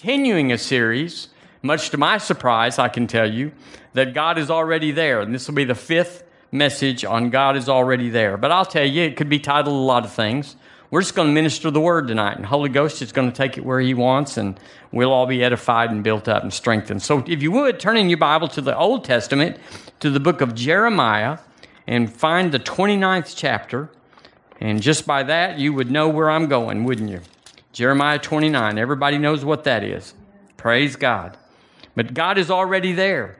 continuing a series, much to my surprise, I can tell you, that God is already there. And this will be the fifth message on God is already there. But I'll tell you, it could be titled a lot of things. We're just going to minister the word tonight, and Holy Ghost is going to take it where He wants, and we'll all be edified and built up and strengthened. So, if you would, turn in your Bible to the Old Testament, to the book of Jeremiah, and find the 29th chapter. And just by that, you would know where I'm going, wouldn't you? Jeremiah 29. Everybody knows what that is. Praise God. But God is already there.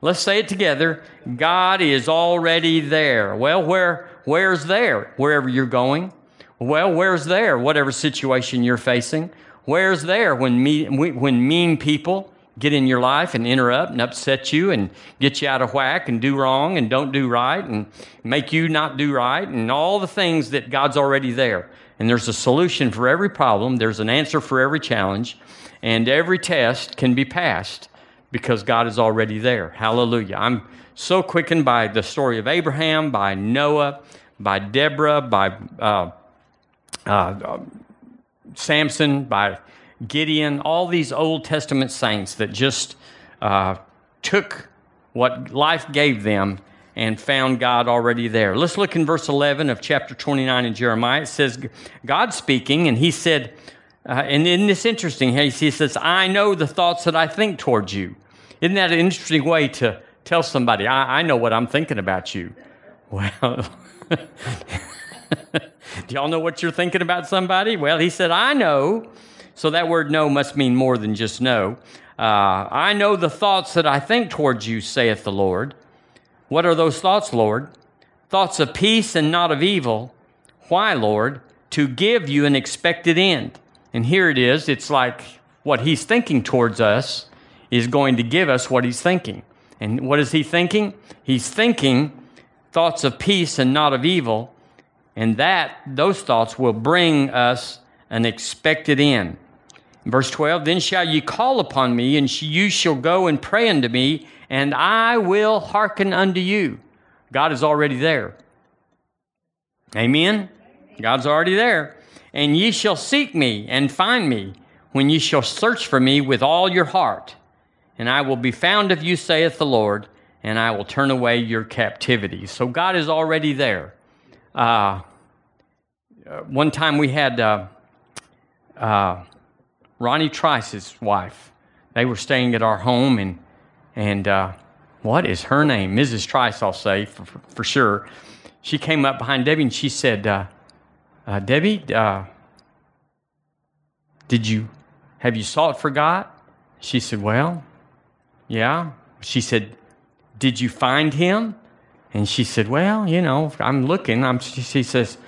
Let's say it together. God is already there. Well, where where's there? Wherever you're going. Well, where's there? Whatever situation you're facing. Where's there when me, when mean people get in your life and interrupt and upset you and get you out of whack and do wrong and don't do right and make you not do right and all the things that God's already there. And there's a solution for every problem, there's an answer for every challenge, and every test can be passed because God is already there. Hallelujah. I'm so quickened by the story of Abraham, by Noah, by Deborah, by uh, uh, Samson, by Gideon, all these Old Testament saints that just uh, took what life gave them and found God already there. Let's look in verse 11 of chapter 29 in Jeremiah. It says, God speaking, and he said, uh, and isn't this interesting? He says, I know the thoughts that I think towards you. Isn't that an interesting way to tell somebody, I, I know what I'm thinking about you? Well, do y'all know what you're thinking about somebody? Well, he said, I know. So that word know must mean more than just know. Uh, I know the thoughts that I think towards you, saith the Lord. What are those thoughts, Lord? Thoughts of peace and not of evil. Why, Lord? To give you an expected end. And here it is. It's like what he's thinking towards us is going to give us what he's thinking. And what is he thinking? He's thinking thoughts of peace and not of evil, and that those thoughts will bring us an expected end. Verse 12, then shall ye call upon me, and you shall go and pray unto me, and I will hearken unto you. God is already there. Amen? God's already there. And ye shall seek me and find me when ye shall search for me with all your heart and I will be found of you, saith the Lord, and I will turn away your captivity. So God is already there. Uh, uh, one time we had uh, uh, Ronnie Trice's wife. They were staying at our home, and and uh, what is her name? Mrs. Trice, I'll say for, for, sure. She came up behind Debbie and she said, uh, "Debbie, did you have you sought for God?" She said, "Well, yeah. She said, Did you find him? And she said, Well, you know, I'm looking. I'm, she says,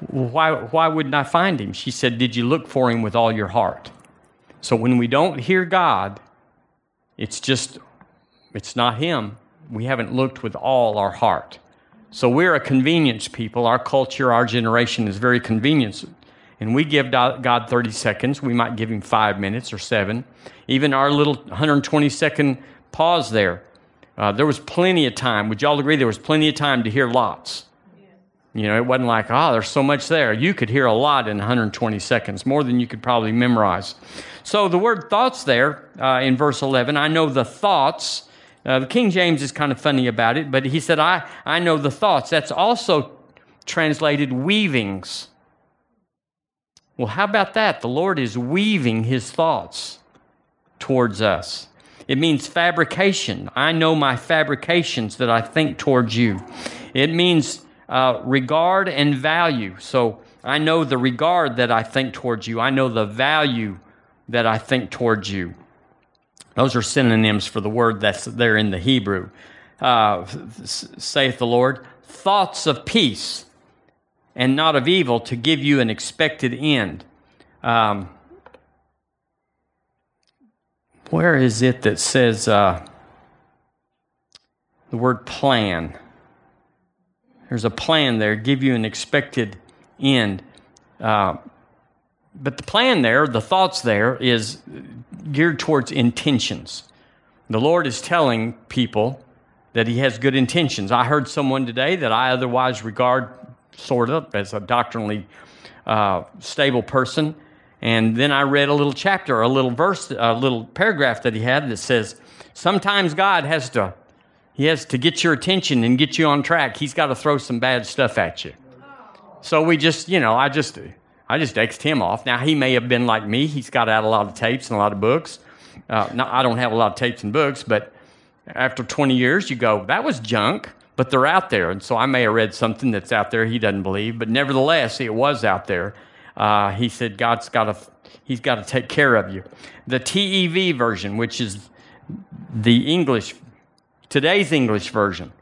why, why wouldn't I find him? She said, Did you look for him with all your heart? So when we don't hear God, it's just, it's not him. We haven't looked with all our heart. So we're a convenience people. Our culture, our generation is very convenience and we give God 30 seconds, we might give him five minutes or seven. Even our little 120 second pause there, uh, there was plenty of time. Would y'all agree there was plenty of time to hear lots? You know, it wasn't like, oh, there's so much there. You could hear a lot in 120 seconds, more than you could probably memorize. So the word thoughts there uh, in verse 11, I know the thoughts. Uh, the King James is kind of funny about it, but he said, I, I know the thoughts. That's also translated weavings. Well, how about that? The Lord is weaving his thoughts towards us. It means fabrication. I know my fabrications that I think towards you. It means uh, regard and value. So I know the regard that I think towards you. I know the value that I think towards you. Those are synonyms for the word that's there in the Hebrew. Uh, saith the Lord, thoughts of peace and not of evil to give you an expected end. Um, where is it that says uh, the word plan? There's a plan there, give you an expected end. Uh, but the plan there, the thoughts there, is geared towards intentions. The Lord is telling people that He has good intentions. I heard someone today that I otherwise regard sort of, as a doctrinally uh, stable person. And then I read a little chapter, a little verse, a little paragraph that he had that says, sometimes God has to, he has to get your attention and get you on track. He's got to throw some bad stuff at you. So we just, you know, I just, I just Xed him off. Now he may have been like me. He's got out a lot of tapes and a lot of books. Uh, I don't have a lot of tapes and books, but after 20 years, you go, that was junk, but they're out there. And so I may have read something that's out there he doesn't believe, but nevertheless, it was out there. Uh, he said, God's got to, he's got to take care of you. The TEV version, which is the English, today's English version.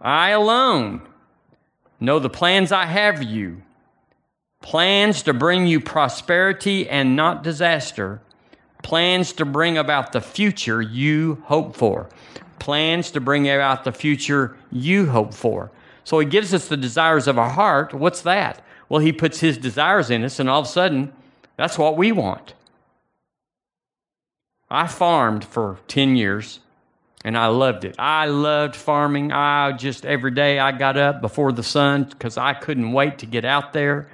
I alone know the plans I have for you plans to bring you prosperity and not disaster, plans to bring about the future you hope for plans to bring about the future you hope for. So he gives us the desires of our heart. What's that? Well, he puts his desires in us, and all of a sudden, that's what we want. I farmed for 10 years and I loved it. I loved farming. I just every day I got up before the sun because I couldn't wait to get out there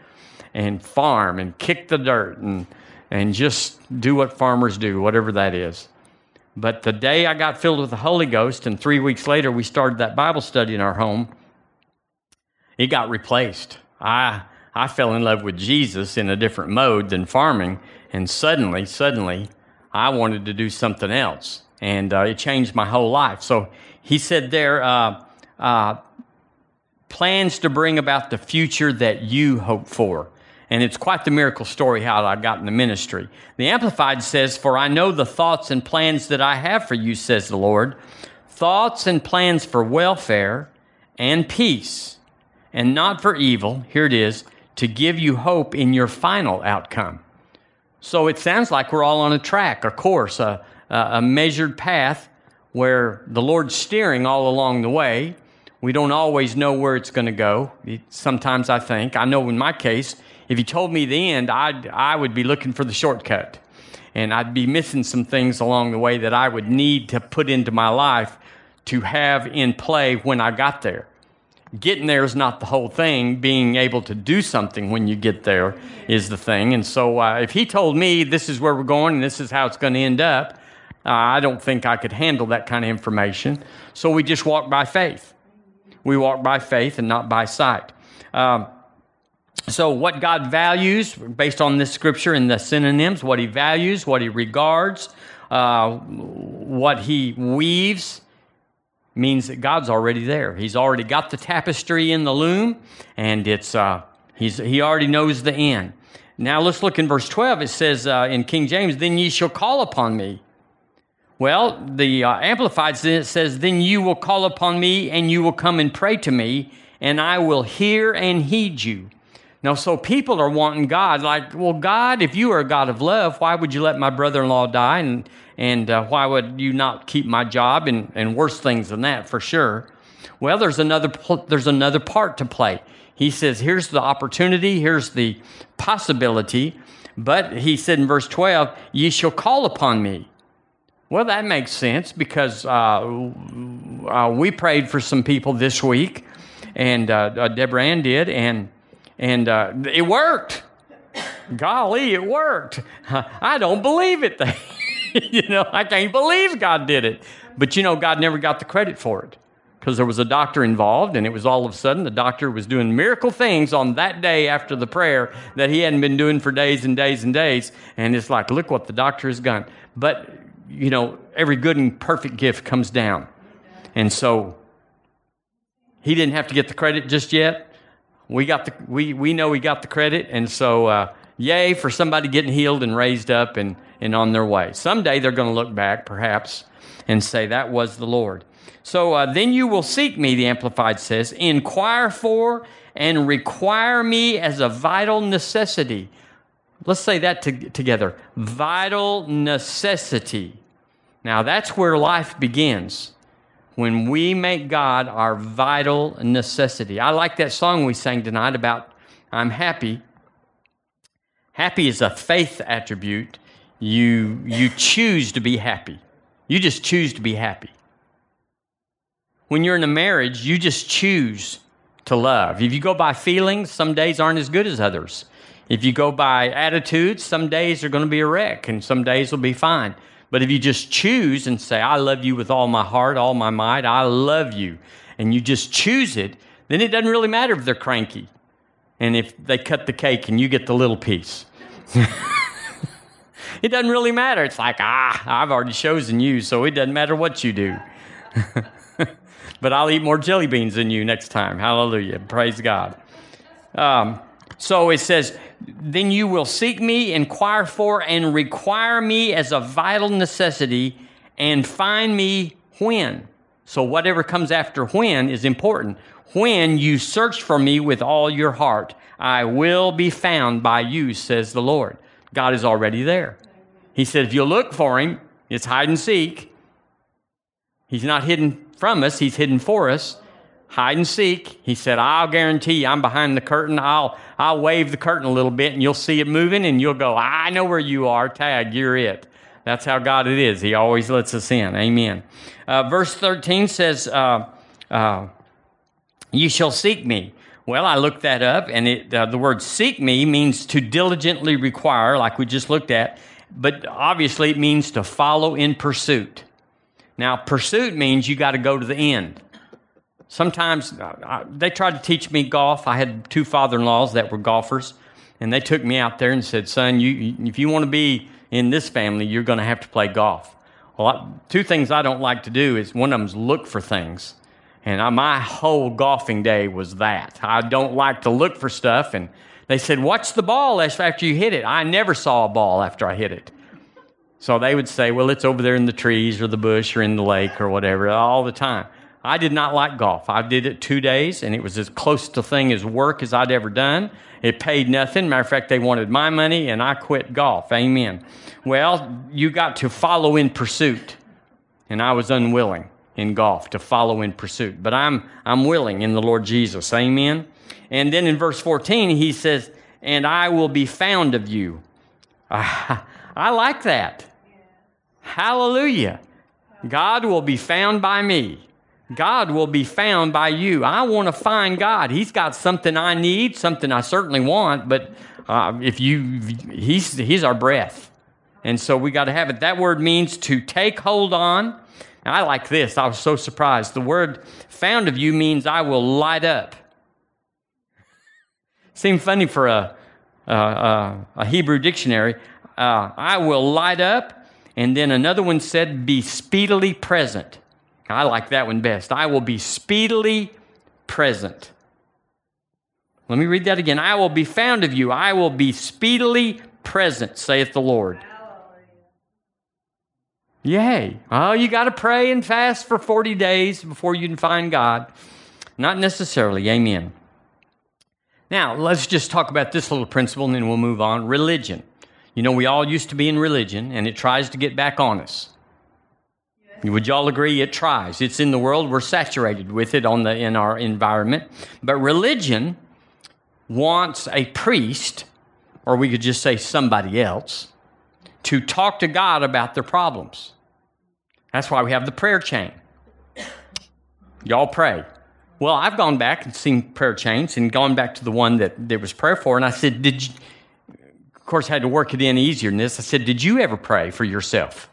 and farm and kick the dirt and, and just do what farmers do, whatever that is. But the day I got filled with the Holy Ghost, and three weeks later we started that Bible study in our home, it got replaced. I, I fell in love with Jesus in a different mode than farming, and suddenly, suddenly, I wanted to do something else. And uh, it changed my whole life. So he said there, uh, uh, plans to bring about the future that you hope for. And it's quite the miracle story how I got in the ministry. The Amplified says, For I know the thoughts and plans that I have for you, says the Lord. Thoughts and plans for welfare and peace, and not for evil. Here it is, to give you hope in your final outcome. So it sounds like we're all on a track, a course, a, a measured path where the Lord's steering all along the way. We don't always know where it's going to go. Sometimes I think, I know in my case, if he told me the end, I'd, I would be looking for the shortcut. And I'd be missing some things along the way that I would need to put into my life to have in play when I got there. Getting there is not the whole thing. Being able to do something when you get there is the thing. And so, uh, if he told me this is where we're going and this is how it's going to end up, I don't think I could handle that kind of information. So, we just walk by faith. We walk by faith and not by sight. Um, so, what God values, based on this scripture and the synonyms, what He values, what He regards, uh, what He weaves, means that God's already there. He's already got the tapestry in the loom, and it's uh, he's, He already knows the end. Now, let's look in verse 12. It says uh, in King James, Then ye shall call upon me. Well, the uh, Amplified says, Then you will call upon me, and you will come and pray to me, and I will hear and heed you. Now, so people are wanting God, like, well, God, if you are a God of love, why would you let my brother in law die? And, and uh, why would you not keep my job? And, and worse things than that, for sure. Well, there's another, there's another part to play. He says, here's the opportunity, here's the possibility. But he said in verse 12, ye shall call upon me. Well, that makes sense because uh, uh, we prayed for some people this week, and uh, uh Deborah Ann did, and and uh, it worked. Golly, it worked. I don't believe it. you know, I can't believe God did it. But you know, God never got the credit for it because there was a doctor involved, and it was all of a sudden the doctor was doing miracle things on that day after the prayer that he hadn't been doing for days and days and days. And it's like, look what the doctor has done. But, you know, every good and perfect gift comes down. And so he didn't have to get the credit just yet we got the we we know we got the credit, and so uh, yay for somebody getting healed and raised up and and on their way. Someday they're going to look back, perhaps, and say that was the Lord. So uh, then you will seek me, the Amplified says, inquire for and require me as a vital necessity. Let's say that to, together vital necessity. Now that's where life begins when we make God our vital necessity. I like that song we sang tonight about I'm happy. Happy is a faith attribute. You, you choose to be happy. You just choose to be happy. When you're in a marriage, you just choose to love. If you go by feelings, some days aren't as good as others. If you go by attitudes, some days are going to be a wreck and some days will be fine. But if you just choose and say, I love you with all my heart, all my might, I love you, and you just choose it, then it doesn't really matter if they're cranky and if they cut the cake and you get the little piece. it doesn't really matter. It's like, ah, I've already chosen you, so it doesn't matter what you do. but I'll eat more jelly beans than you next time. Hallelujah. Praise God. Um, so it says, Then you will seek me, inquire for, and require me as a vital necessity, and find me when. So whatever comes after when is important. When you search for me with all your heart, I will be found by you, says the Lord. God is already there. He said, if you look for him, it's hide and seek. He's not hidden from us, he's hidden for us hide and seek. He said, I'll guarantee you I'm behind the curtain. I'll, I'll wave the curtain a little bit and you'll see it moving and you'll go, I know where you are. Tag, you're it. That's how God it is. He always lets us in. Amen. Uh, verse 13 says, uh, uh, You shall seek me. Well, I looked that up, and it, uh, the word seek me means to diligently require, like we just looked at, but obviously it means to follow in pursuit. Now, pursuit means you got to go to the end sometimes uh, they tried to teach me golf. I had two father in laws that were golfers, and they took me out there and said, Son, you, if you want to be in this family, you're going to have to play golf. Well, I, two things I don't like to do is one of them is look for things. And I, my whole golfing day was that. I don't like to look for stuff. And they said, Watch the ball after you hit it. I never saw a ball after I hit it. So they would say, Well, it's over there in the trees or the bush or in the lake or whatever all the time. I did not like golf. I did it two days, and it was as close to thing as work as I'd ever done. It paid nothing. Matter of fact, they wanted my money, and I quit golf. Amen. Well, you got to follow in pursuit, and I was unwilling in golf to follow in pursuit. But I'm I'm willing in the Lord Jesus. Amen. And then in verse 14, he says, "And I will be found of you." I like that. Hallelujah. God will be found by me. God will be found by you. I want to find God. He's got something I need, something I certainly want, but uh, if you, he's, he's our breath. And so we got to have it. That word means to take hold on. I like this. I was so surprised. The word found of you means I will light up. Seemed funny for a, a, a Hebrew dictionary. Uh, I will light up. And then another one said, be speedily present. I like that one best. I will be speedily present. Let me read that again. I will be found of you. I will be speedily present, saith the Lord. Yay. Oh, you got to pray and fast for 40 days before you can find God. Not necessarily. Amen. Now, let's just talk about this little principle and then we'll move on. Religion. You know, we all used to be in religion and it tries to get back on us. Would y'all agree? It tries. It's in the world. We're saturated with it on the, in our environment. But religion wants a priest, or we could just say somebody else, to talk to God about their problems. That's why we have the prayer chain. Y'all pray. Well, I've gone back and seen prayer chains and gone back to the one that there was prayer for, and I said, Did you, of course, I had to work it in easier than this. I said, Did you ever pray for yourself?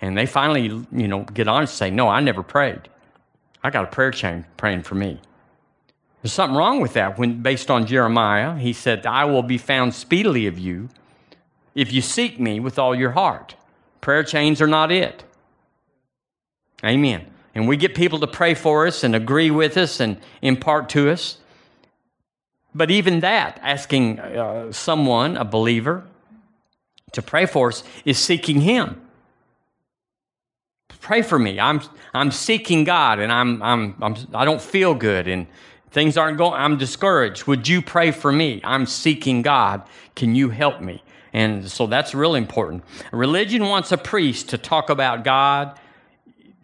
And they finally, you know, get honest and say, No, I never prayed. I got a prayer chain praying for me. There's something wrong with that when, based on Jeremiah, he said, I will be found speedily of you if you seek me with all your heart. Prayer chains are not it. Amen. And we get people to pray for us and agree with us and impart to us. But even that, asking uh, someone, a believer, to pray for us, is seeking Him pray for me. I'm, I'm seeking God and I'm, I'm, I'm, I don't feel good and things aren't going, I'm discouraged. Would you pray for me? I'm seeking God. Can you help me? And so that's really important. Religion wants a priest to talk about God,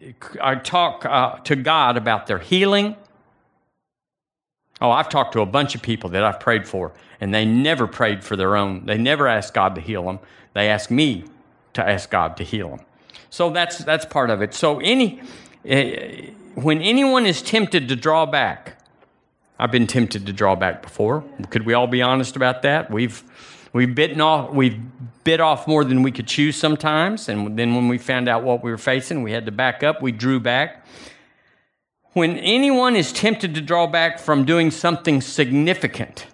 or uh, talk uh, to God about their healing. Oh, I've talked to a bunch of people that I've prayed for, and they never prayed for their own. They never asked God to heal them. They asked me to ask God to heal them. So that's that's part of it. So any uh, when anyone is tempted to draw back, I've been tempted to draw back before. Could we all be honest about that? We've we've bitten off we've bit off more than we could chew sometimes, and then when we found out what we were facing, we had to back up. We drew back. When anyone is tempted to draw back from doing something significant,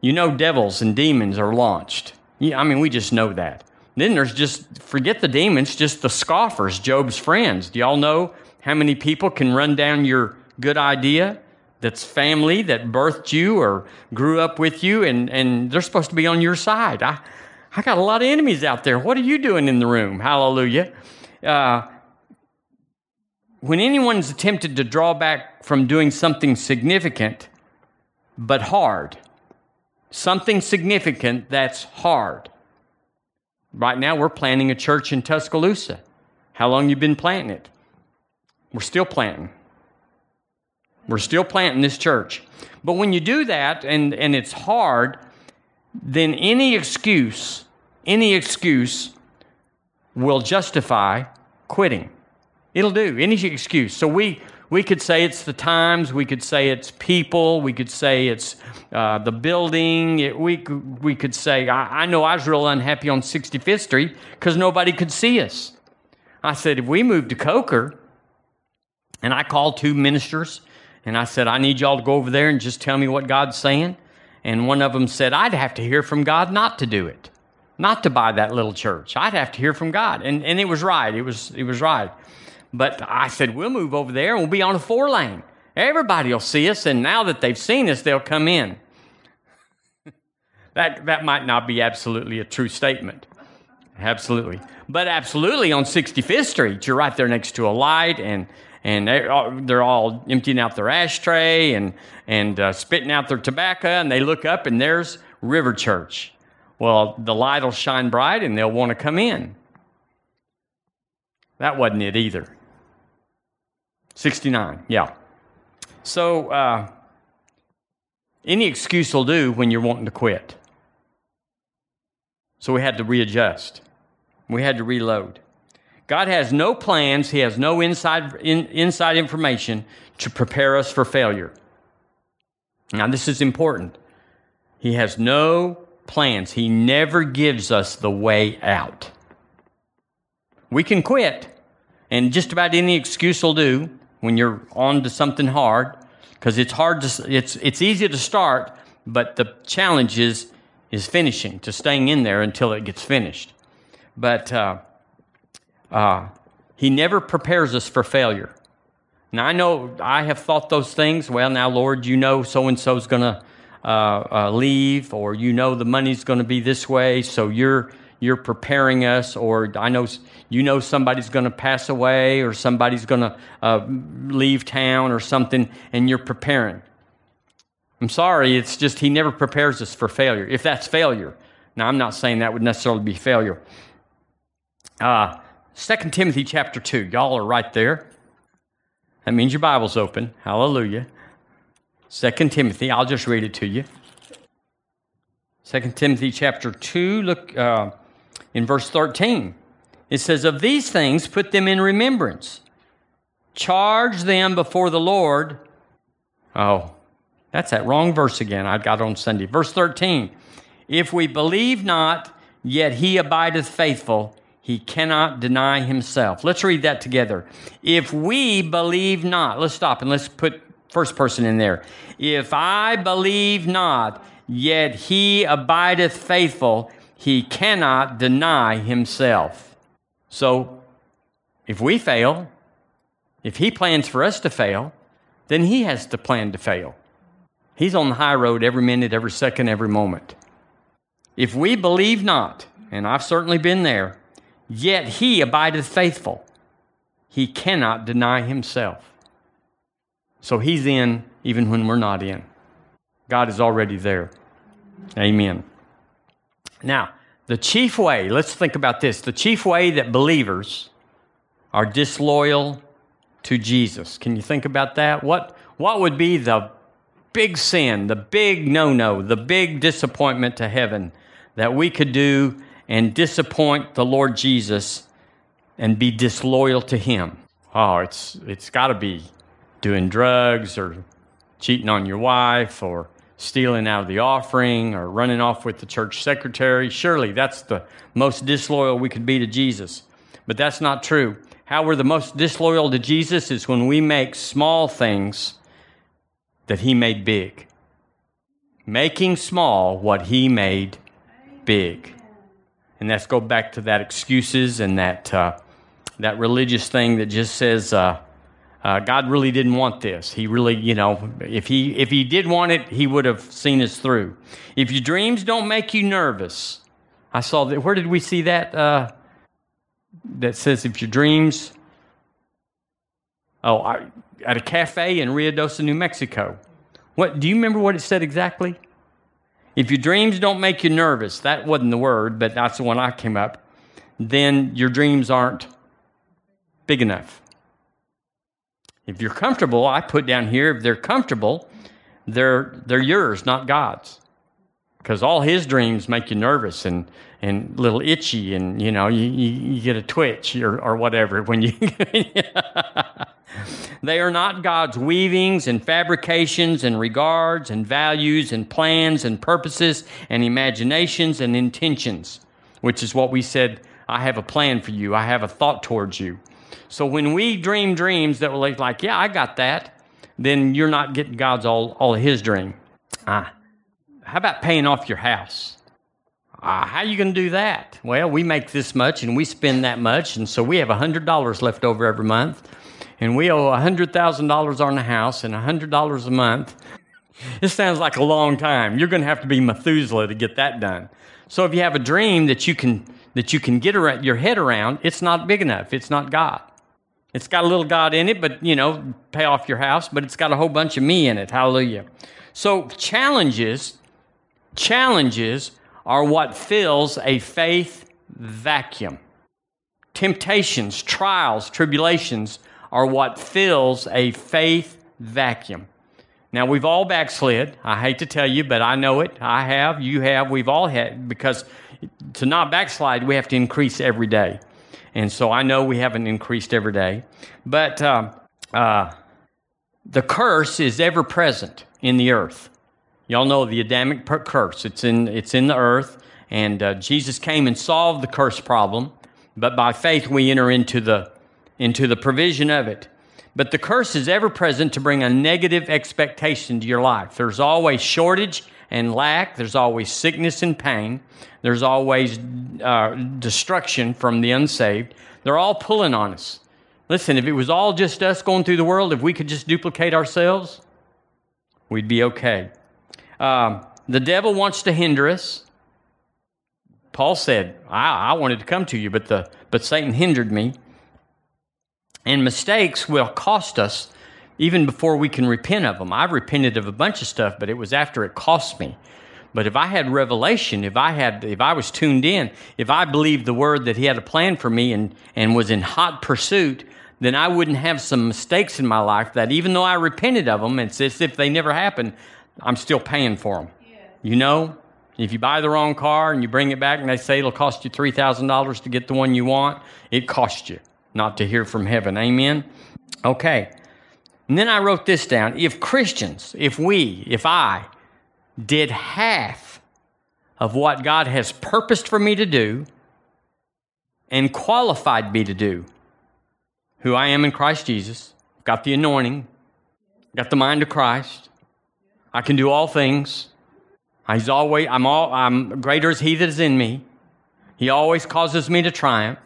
you know devils and demons are launched. Yeah, I mean, we just know that. Then there's just, forget the demons, just the scoffers, Job's friends. Do y'all know how many people can run down your good idea that's family that birthed you or grew up with you and, and they're supposed to be on your side? I, I got a lot of enemies out there. What are you doing in the room? Hallelujah. Uh, when anyone's attempted to draw back from doing something significant but hard, something significant that's hard. Right now, we're planting a church in Tuscaloosa. How long you been planting it? We're still planting. We're still planting this church. But when you do that and, and it's hard, then any excuse, any excuse will justify quitting. It'll do, any excuse. So we, we could say it's the times, we could say it's people, we could say it's uh, the building. It, we, we could say, I, I know I was real unhappy on 65th Street because nobody could see us. I said, if we moved to Coker, and I called two ministers, and I said, I need y'all to go over there and just tell me what God's saying. And one of them said, I'd have to hear from God not to do it, not to buy that little church. I'd have to hear from God. And, and it was right. It was, it was right. But I said, we'll move over there and we'll be on a four lane. Everybody will see us, and now that they've seen us, they'll come in. that, that might not be absolutely a true statement. Absolutely. But absolutely on 65th Street, you're right there next to a light, and, and they're all emptying out their ashtray and, and uh, spitting out their tobacco, and they look up, and there's River Church. Well, the light will shine bright, and they'll want to come in. That wasn't it either. 69, yeah. So, uh, any excuse will do when you're wanting to quit. So, we had to readjust, we had to reload. God has no plans, He has no inside, in, inside information to prepare us for failure. Now, this is important. He has no plans, He never gives us the way out. We can quit, and just about any excuse will do when you're on to something hard because it's hard to it's it's easy to start but the challenge is is finishing to staying in there until it gets finished. But uh, uh, he never prepares us for failure. Now i know i have thought those things well now lord you know so and so's going to uh, uh, leave or you know the money's going to be this way so you're you're preparing us, or I know you know somebody's going to pass away, or somebody's going to uh, leave town, or something, and you're preparing. I'm sorry, it's just He never prepares us for failure. If that's failure, now I'm not saying that would necessarily be failure. Uh, 2 Timothy chapter 2, y'all are right there. That means your Bible's open. Hallelujah. 2 Timothy, I'll just read it to you. 2 Timothy chapter 2, look, uh, in verse 13. It says, Of these things put them in remembrance, charge them before the Lord. Oh, that's that wrong verse again. I got on Sunday. Verse 13. If we believe not, yet he abideth faithful, he cannot deny himself. Let's read that together. If we believe not, let's stop and let's put first person in there. If I believe not, yet he abideth faithful, he cannot deny himself. So, if we fail, if he plans for us to fail, then he has to plan to fail. He's on the high road every minute, every second, every moment. If we believe not, and I've certainly been there, yet he abideth faithful, he cannot deny himself. So he's in even when we're not in. God is already there. Amen. Now, the chief way, let's think about this the chief way that believers are disloyal to Jesus. Can you think about that? What, what would be the big sin, the big no no, the big disappointment to heaven that we could do and disappoint the Lord Jesus and be disloyal to Him? Oh, it's, it's got to be doing drugs or cheating on your wife or stealing out of the offering or running off with the church secretary. Surely that's the most disloyal we could be to Jesus. But that's not true. How we're the most disloyal to Jesus is when we make small things that he made big. Making small what he made big. And let's go back to that excuses and that, uh, that religious thing that just says, uh, uh, God really didn't want this. He really, you know, if he if he did want it, he would have seen us through. If your dreams don't make you nervous, I saw that. Where did we see that? Uh, that says if your dreams. Oh, I, at a cafe in Ruidoso, New Mexico. What do you remember what it said exactly? If your dreams don't make you nervous, that wasn't the word, but that's the one I came up. Then your dreams aren't big enough. If you're comfortable, I put down here, if they're comfortable, they're, they're yours, not God's. Because all his dreams make you nervous and, and little itchy, and you know, you, you, you get a twitch or, or whatever when you. they are not God's weavings and fabrications and regards and values and plans and purposes and imaginations and intentions, which is what we said I have a plan for you, I have a thought towards you. So when we dream dreams that were like, yeah, I got that, then you're not getting God's all, all his dream. Ah, how about paying off your house? Ah, how you going to do that? Well, we make this much and we spend that much, and so we have $100 left over every month, and we owe $100,000 on the house and $100 a month. This sounds like a long time. You're going to have to be Methuselah to get that done. So if you have a dream that you can that you can get around, your head around, it's not big enough. It's not God. It's got a little God in it, but you know, pay off your house, but it's got a whole bunch of me in it. Hallelujah. So challenges, challenges are what fills a faith vacuum. Temptations, trials, tribulations are what fills a faith vacuum. Now, we've all backslid. I hate to tell you, but I know it. I have, you have, we've all had, because to not backslide, we have to increase every day. And so I know we haven't increased every day. But uh, uh, the curse is ever present in the earth. Y'all know the Adamic curse. It's in, it's in the earth. And uh, Jesus came and solved the curse problem. But by faith, we enter into the, into the provision of it. But the curse is ever present to bring a negative expectation to your life. There's always shortage and lack, there's always sickness and pain, there's always uh, destruction from the unsaved. They're all pulling on us. Listen, if it was all just us going through the world, if we could just duplicate ourselves, we'd be okay. Um, the devil wants to hinder us. Paul said, I, I wanted to come to you, but, the, but Satan hindered me. And mistakes will cost us even before we can repent of them. I've repented of a bunch of stuff, but it was after it cost me. But if I had revelation, if I had, if I was tuned in, if I believed the word that He had a plan for me and and was in hot pursuit, then I wouldn't have some mistakes in my life that even though I repented of them, it's as if they never happened. I'm still paying for them. Yeah. You know, if you buy the wrong car and you bring it back and they say it'll cost you three thousand dollars to get the one you want, it costs you not to hear from heaven. Amen. Okay. And then I wrote this down. If Christians, if we, if I did half of what God has purposed for me to do and qualified me to do, who I am in Christ Jesus, got the anointing, got the mind of Christ, I can do all things. He's always, I'm all, I'm greater is He that is in me. He always causes me to triumph.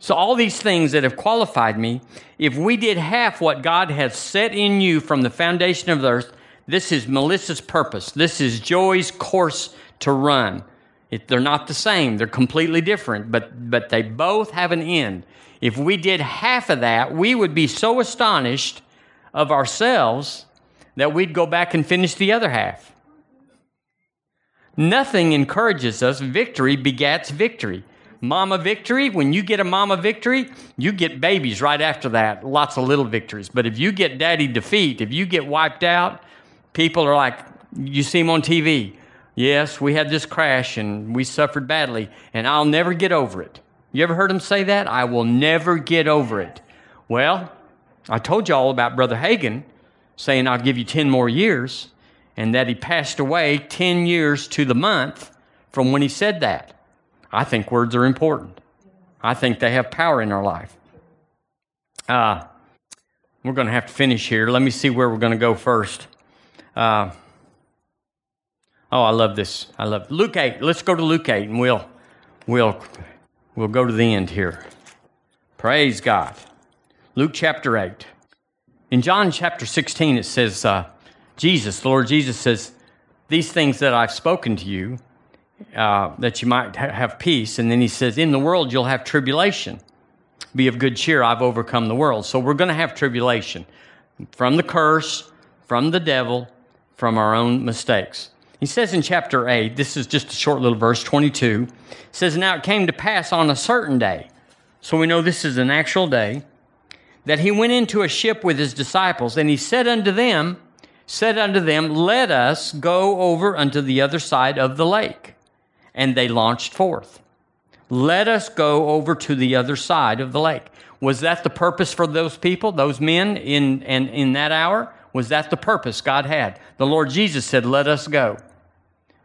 So, all these things that have qualified me, if we did half what God has set in you from the foundation of the earth, this is Melissa's purpose. This is Joy's course to run. It, they're not the same, they're completely different, but, but they both have an end. If we did half of that, we would be so astonished of ourselves that we'd go back and finish the other half. Nothing encourages us. Victory begats victory mama victory, when you get a mama victory, you get babies right after that, lots of little victories. But if you get daddy defeat, if you get wiped out, people are like, you see them on TV. Yes, we had this crash and we suffered badly, and I'll never get over it. You ever heard them say that? I will never get over it. Well, I told you all about Brother Hagin. saying, I'll give you 10 more years, and that he passed away 10 years to the month from when he said that. I think words are important. I think they have power in our life. Uh, we're going to have to finish here. Let me see where we're going to go first. Uh, oh, I love this. I love Luke 8. Let's go to Luke 8 and we'll, we'll, we'll go to the end here. Praise God. Luke chapter 8. In John chapter 16, it says, uh, Jesus, the Lord Jesus says, These things that I've spoken to you, uh, that you might ha- have peace. And then he says, In the world you'll have tribulation. Be of good cheer, I've overcome the world. So we're going to have tribulation from the curse, from the devil, from our own mistakes. He says in chapter 8, this is just a short little verse, 22, says, Now it came to pass on a certain day. So we know this is an actual day that he went into a ship with his disciples, and he said unto them, said unto them, Let us go over unto the other side of the lake. And they launched forth. Let us go over to the other side of the lake. Was that the purpose for those people, those men in, in, in that hour? Was that the purpose God had? The Lord Jesus said, Let us go.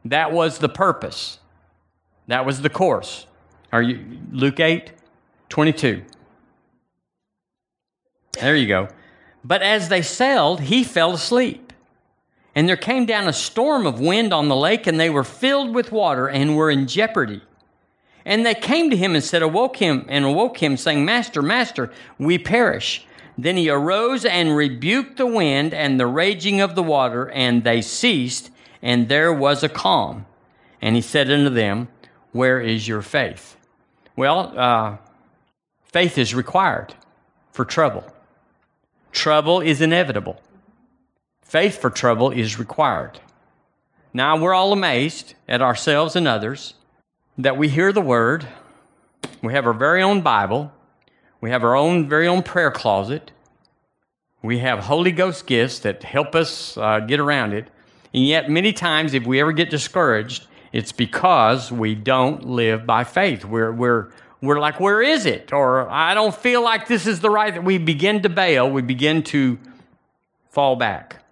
That was the purpose. That was the course. Are you Luke 8, 22. There you go. But as they sailed, he fell asleep. And there came down a storm of wind on the lake, and they were filled with water and were in jeopardy. And they came to him and said, Awoke him, and awoke him, saying, Master, Master, we perish. Then he arose and rebuked the wind and the raging of the water, and they ceased, and there was a calm. And he said unto them, Where is your faith? Well, uh, faith is required for trouble. Trouble is inevitable. Faith for trouble is required. Now, we're all amazed at ourselves and others that we hear the word, we have our very own Bible, we have our own very own prayer closet, we have Holy Ghost gifts that help us uh, get around it. And yet, many times, if we ever get discouraged, it's because we don't live by faith. We're, we're, we're like, where is it? Or I don't feel like this is the right. That We begin to bail. We begin to fall back.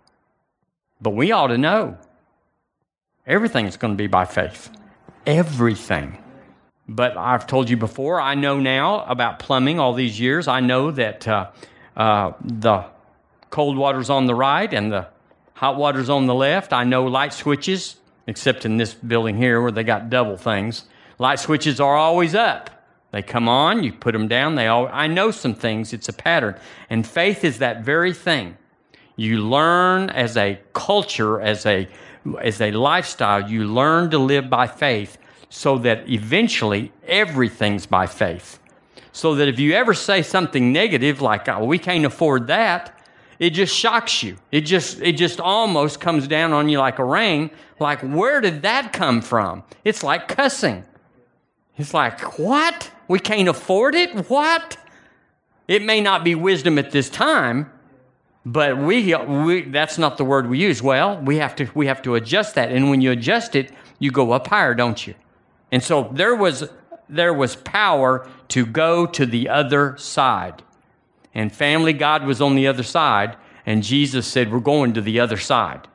But we ought to know everything's going to be by faith. Everything. But I've told you before, I know now about plumbing all these years. I know that uh, uh, the cold water's on the right and the hot water's on the left. I know light switches, except in this building here where they got double things. Light switches are always up. They come on, you put them down. They all, I know some things. It's a pattern. And faith is that very thing. You learn as a culture, as a, as a lifestyle, you learn to live by faith so that eventually everything's by faith. So that if you ever say something negative like, oh, we can't afford that, it just shocks you. It just, it just almost comes down on you like a rain. Like, where did that come from? It's like cussing. It's like, what? We can't afford it? What? It may not be wisdom at this time, but we, we that's not the word we use. Well, we have to we have to adjust that. And when you adjust it, you go up higher, don't you? And so there was there was power to go to the other side. And family, God was on the other side, and Jesus said, We're going to the other side.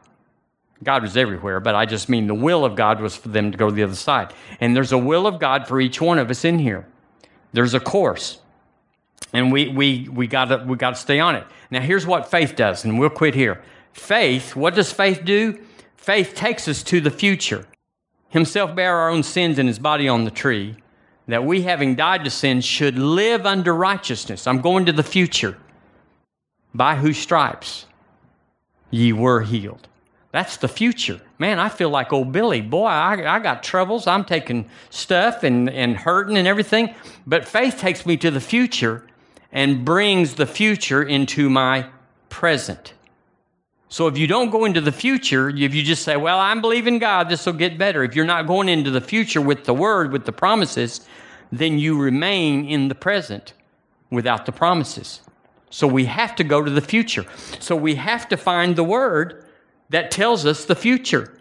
God was everywhere, but I just mean the will of God was for them to go to the other side. And there's a will of God for each one of us in here. There's a course. And we we we gotta we gotta stay on it. Now here's what faith does, and we'll quit here. Faith, what does faith do? Faith takes us to the future. Himself bare our own sins in his body on the tree, that we having died to sin should live under righteousness. I'm going to the future. By whose stripes ye were healed. That's the future. Man, I feel like old Billy. Boy, I, I got troubles. I'm taking stuff and, and hurting and everything. But faith takes me to the future and brings the future into my present. So if you don't go into the future, if you just say, Well, I'm believing God, this will get better. If you're not going into the future with the word, with the promises, then you remain in the present without the promises. So we have to go to the future. So we have to find the word that tells us the future.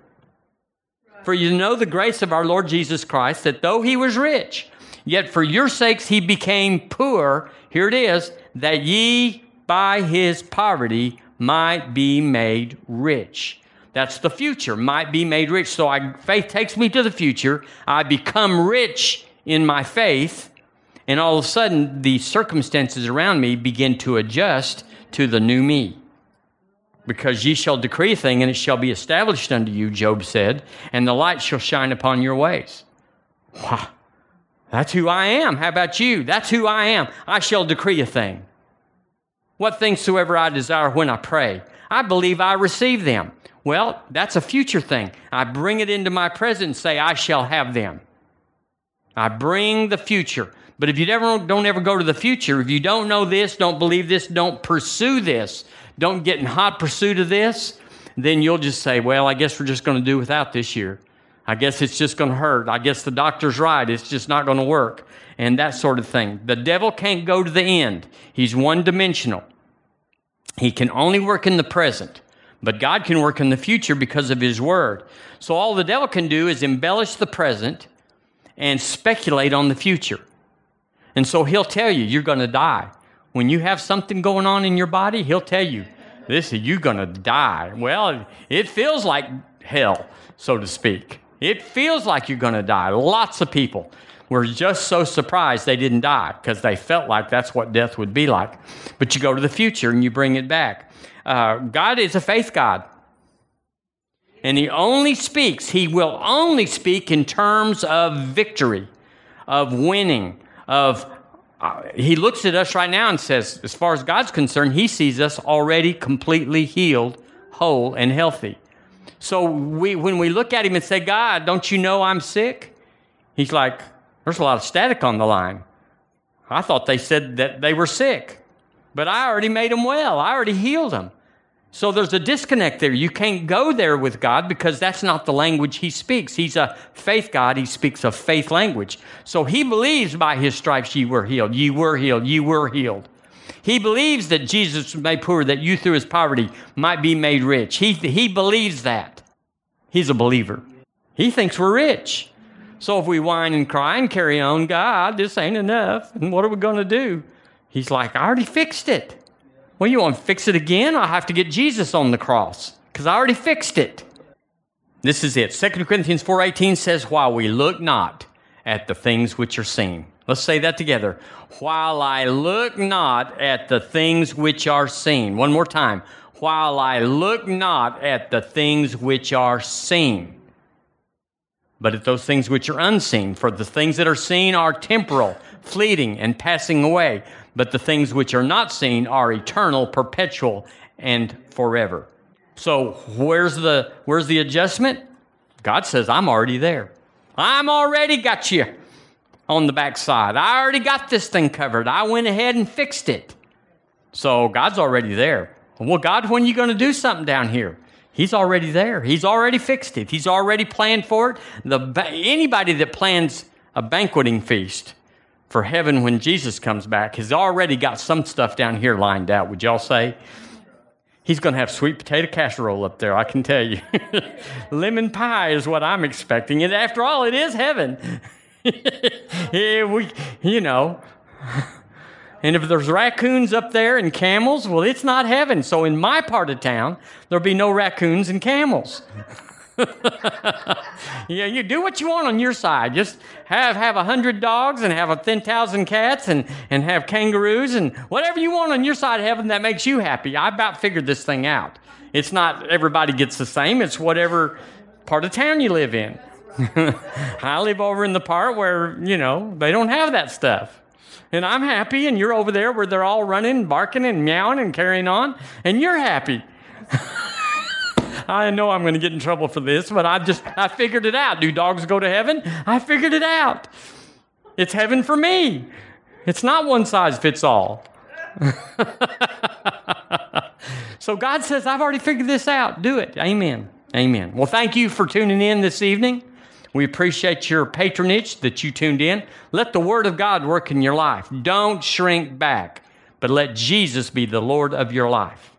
For you know the grace of our Lord Jesus Christ, that though he was rich, yet for your sakes he became poor. Here it is, that ye by his poverty might be made rich. That's the future, might be made rich. So I, faith takes me to the future. I become rich in my faith, and all of a sudden, the circumstances around me begin to adjust to the new me. Because ye shall decree a thing, and it shall be established unto you, Job said, and the light shall shine upon your ways. Wow. That's who I am. How about you? That's who I am. I shall decree a thing. What things soever I desire when I pray, I believe I receive them. Well, that's a future thing. I bring it into my present and say, I shall have them. I bring the future. But if you never, don't ever go to the future, if you don't know this, don't believe this, don't pursue this, don't get in hot pursuit of this, then you'll just say, well, I guess we're just going to do without this year. I guess it's just going to hurt. I guess the doctor's right. It's just not going to work. And that sort of thing. The devil can't go to the end. He's one dimensional. He can only work in the present, but God can work in the future because of his word. So all the devil can do is embellish the present and speculate on the future. And so he'll tell you, you're going to die. When you have something going on in your body, he'll tell you, this, is you're going to die. Well, it feels like hell, so to speak. It feels like you're going to die. Lots of people were just so surprised they didn't die because they felt like that's what death would be like. But you go to the future and you bring it back. Uh, God is a faith God. And He only speaks, He will only speak in terms of victory, of winning, of. Uh, he looks at us right now and says, as far as God's concerned, He sees us already completely healed, whole, and healthy. So we, when we look at Him and say, God, don't you know I'm sick? He's like, there's a lot of static on the line. I thought they said that they were sick, but I already made them well. I already healed them. So there's a disconnect there. You can't go there with God because that's not the language He speaks. He's a faith God. He speaks a faith language. So He believes by His stripes ye were healed. Ye were healed. Ye were healed. He believes that Jesus was made poor, that you through His poverty might be made rich. He, he believes that. He's a believer. He thinks we're rich. So if we whine and cry and carry on, God, this ain't enough, and what are we going to do? He's like, I already fixed it. Well, you want to fix it again? I'll have to get Jesus on the cross because I already fixed it. This is it. 2 Corinthians 4.18 says, While we look not at the things which are seen. Let's say that together. While I look not at the things which are seen. One more time. While I look not at the things which are seen but at those things which are unseen. For the things that are seen are temporal, fleeting, and passing away, but the things which are not seen are eternal, perpetual, and forever. So where's the where's the adjustment? God says, I'm already there. I'm already got you on the backside. I already got this thing covered. I went ahead and fixed it. So God's already there. Well, God, when are you going to do something down here? He's already there. He's already fixed it. He's already planned for it. The, anybody that plans a banqueting feast for heaven when Jesus comes back has already got some stuff down here lined out, would y'all say? He's going to have sweet potato casserole up there, I can tell you. Lemon pie is what I'm expecting. And after all, it is heaven. yeah, we, you know. And if there's raccoons up there and camels, well, it's not heaven. So in my part of town, there'll be no raccoons and camels. yeah, you do what you want on your side. Just have have a hundred dogs and have a ten thousand cats and and have kangaroos and whatever you want on your side of heaven that makes you happy. I about figured this thing out. It's not everybody gets the same. It's whatever part of town you live in. I live over in the part where you know they don't have that stuff and I'm happy, and you're over there where they're all running, barking, and meowing and carrying on, and you're happy. I know I'm going to get in trouble for this, but I just I figured it out. Do dogs go to heaven? I figured it out. It's heaven for me. It's not one size fits all. so God says, I've already figured this out. Do it. Amen. Amen. Well, thank you for tuning in this evening. We appreciate your patronage that you tuned in. Let the Word of God work in your life. Don't shrink back, but let Jesus be the Lord of your life.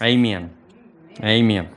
Amen. Amen.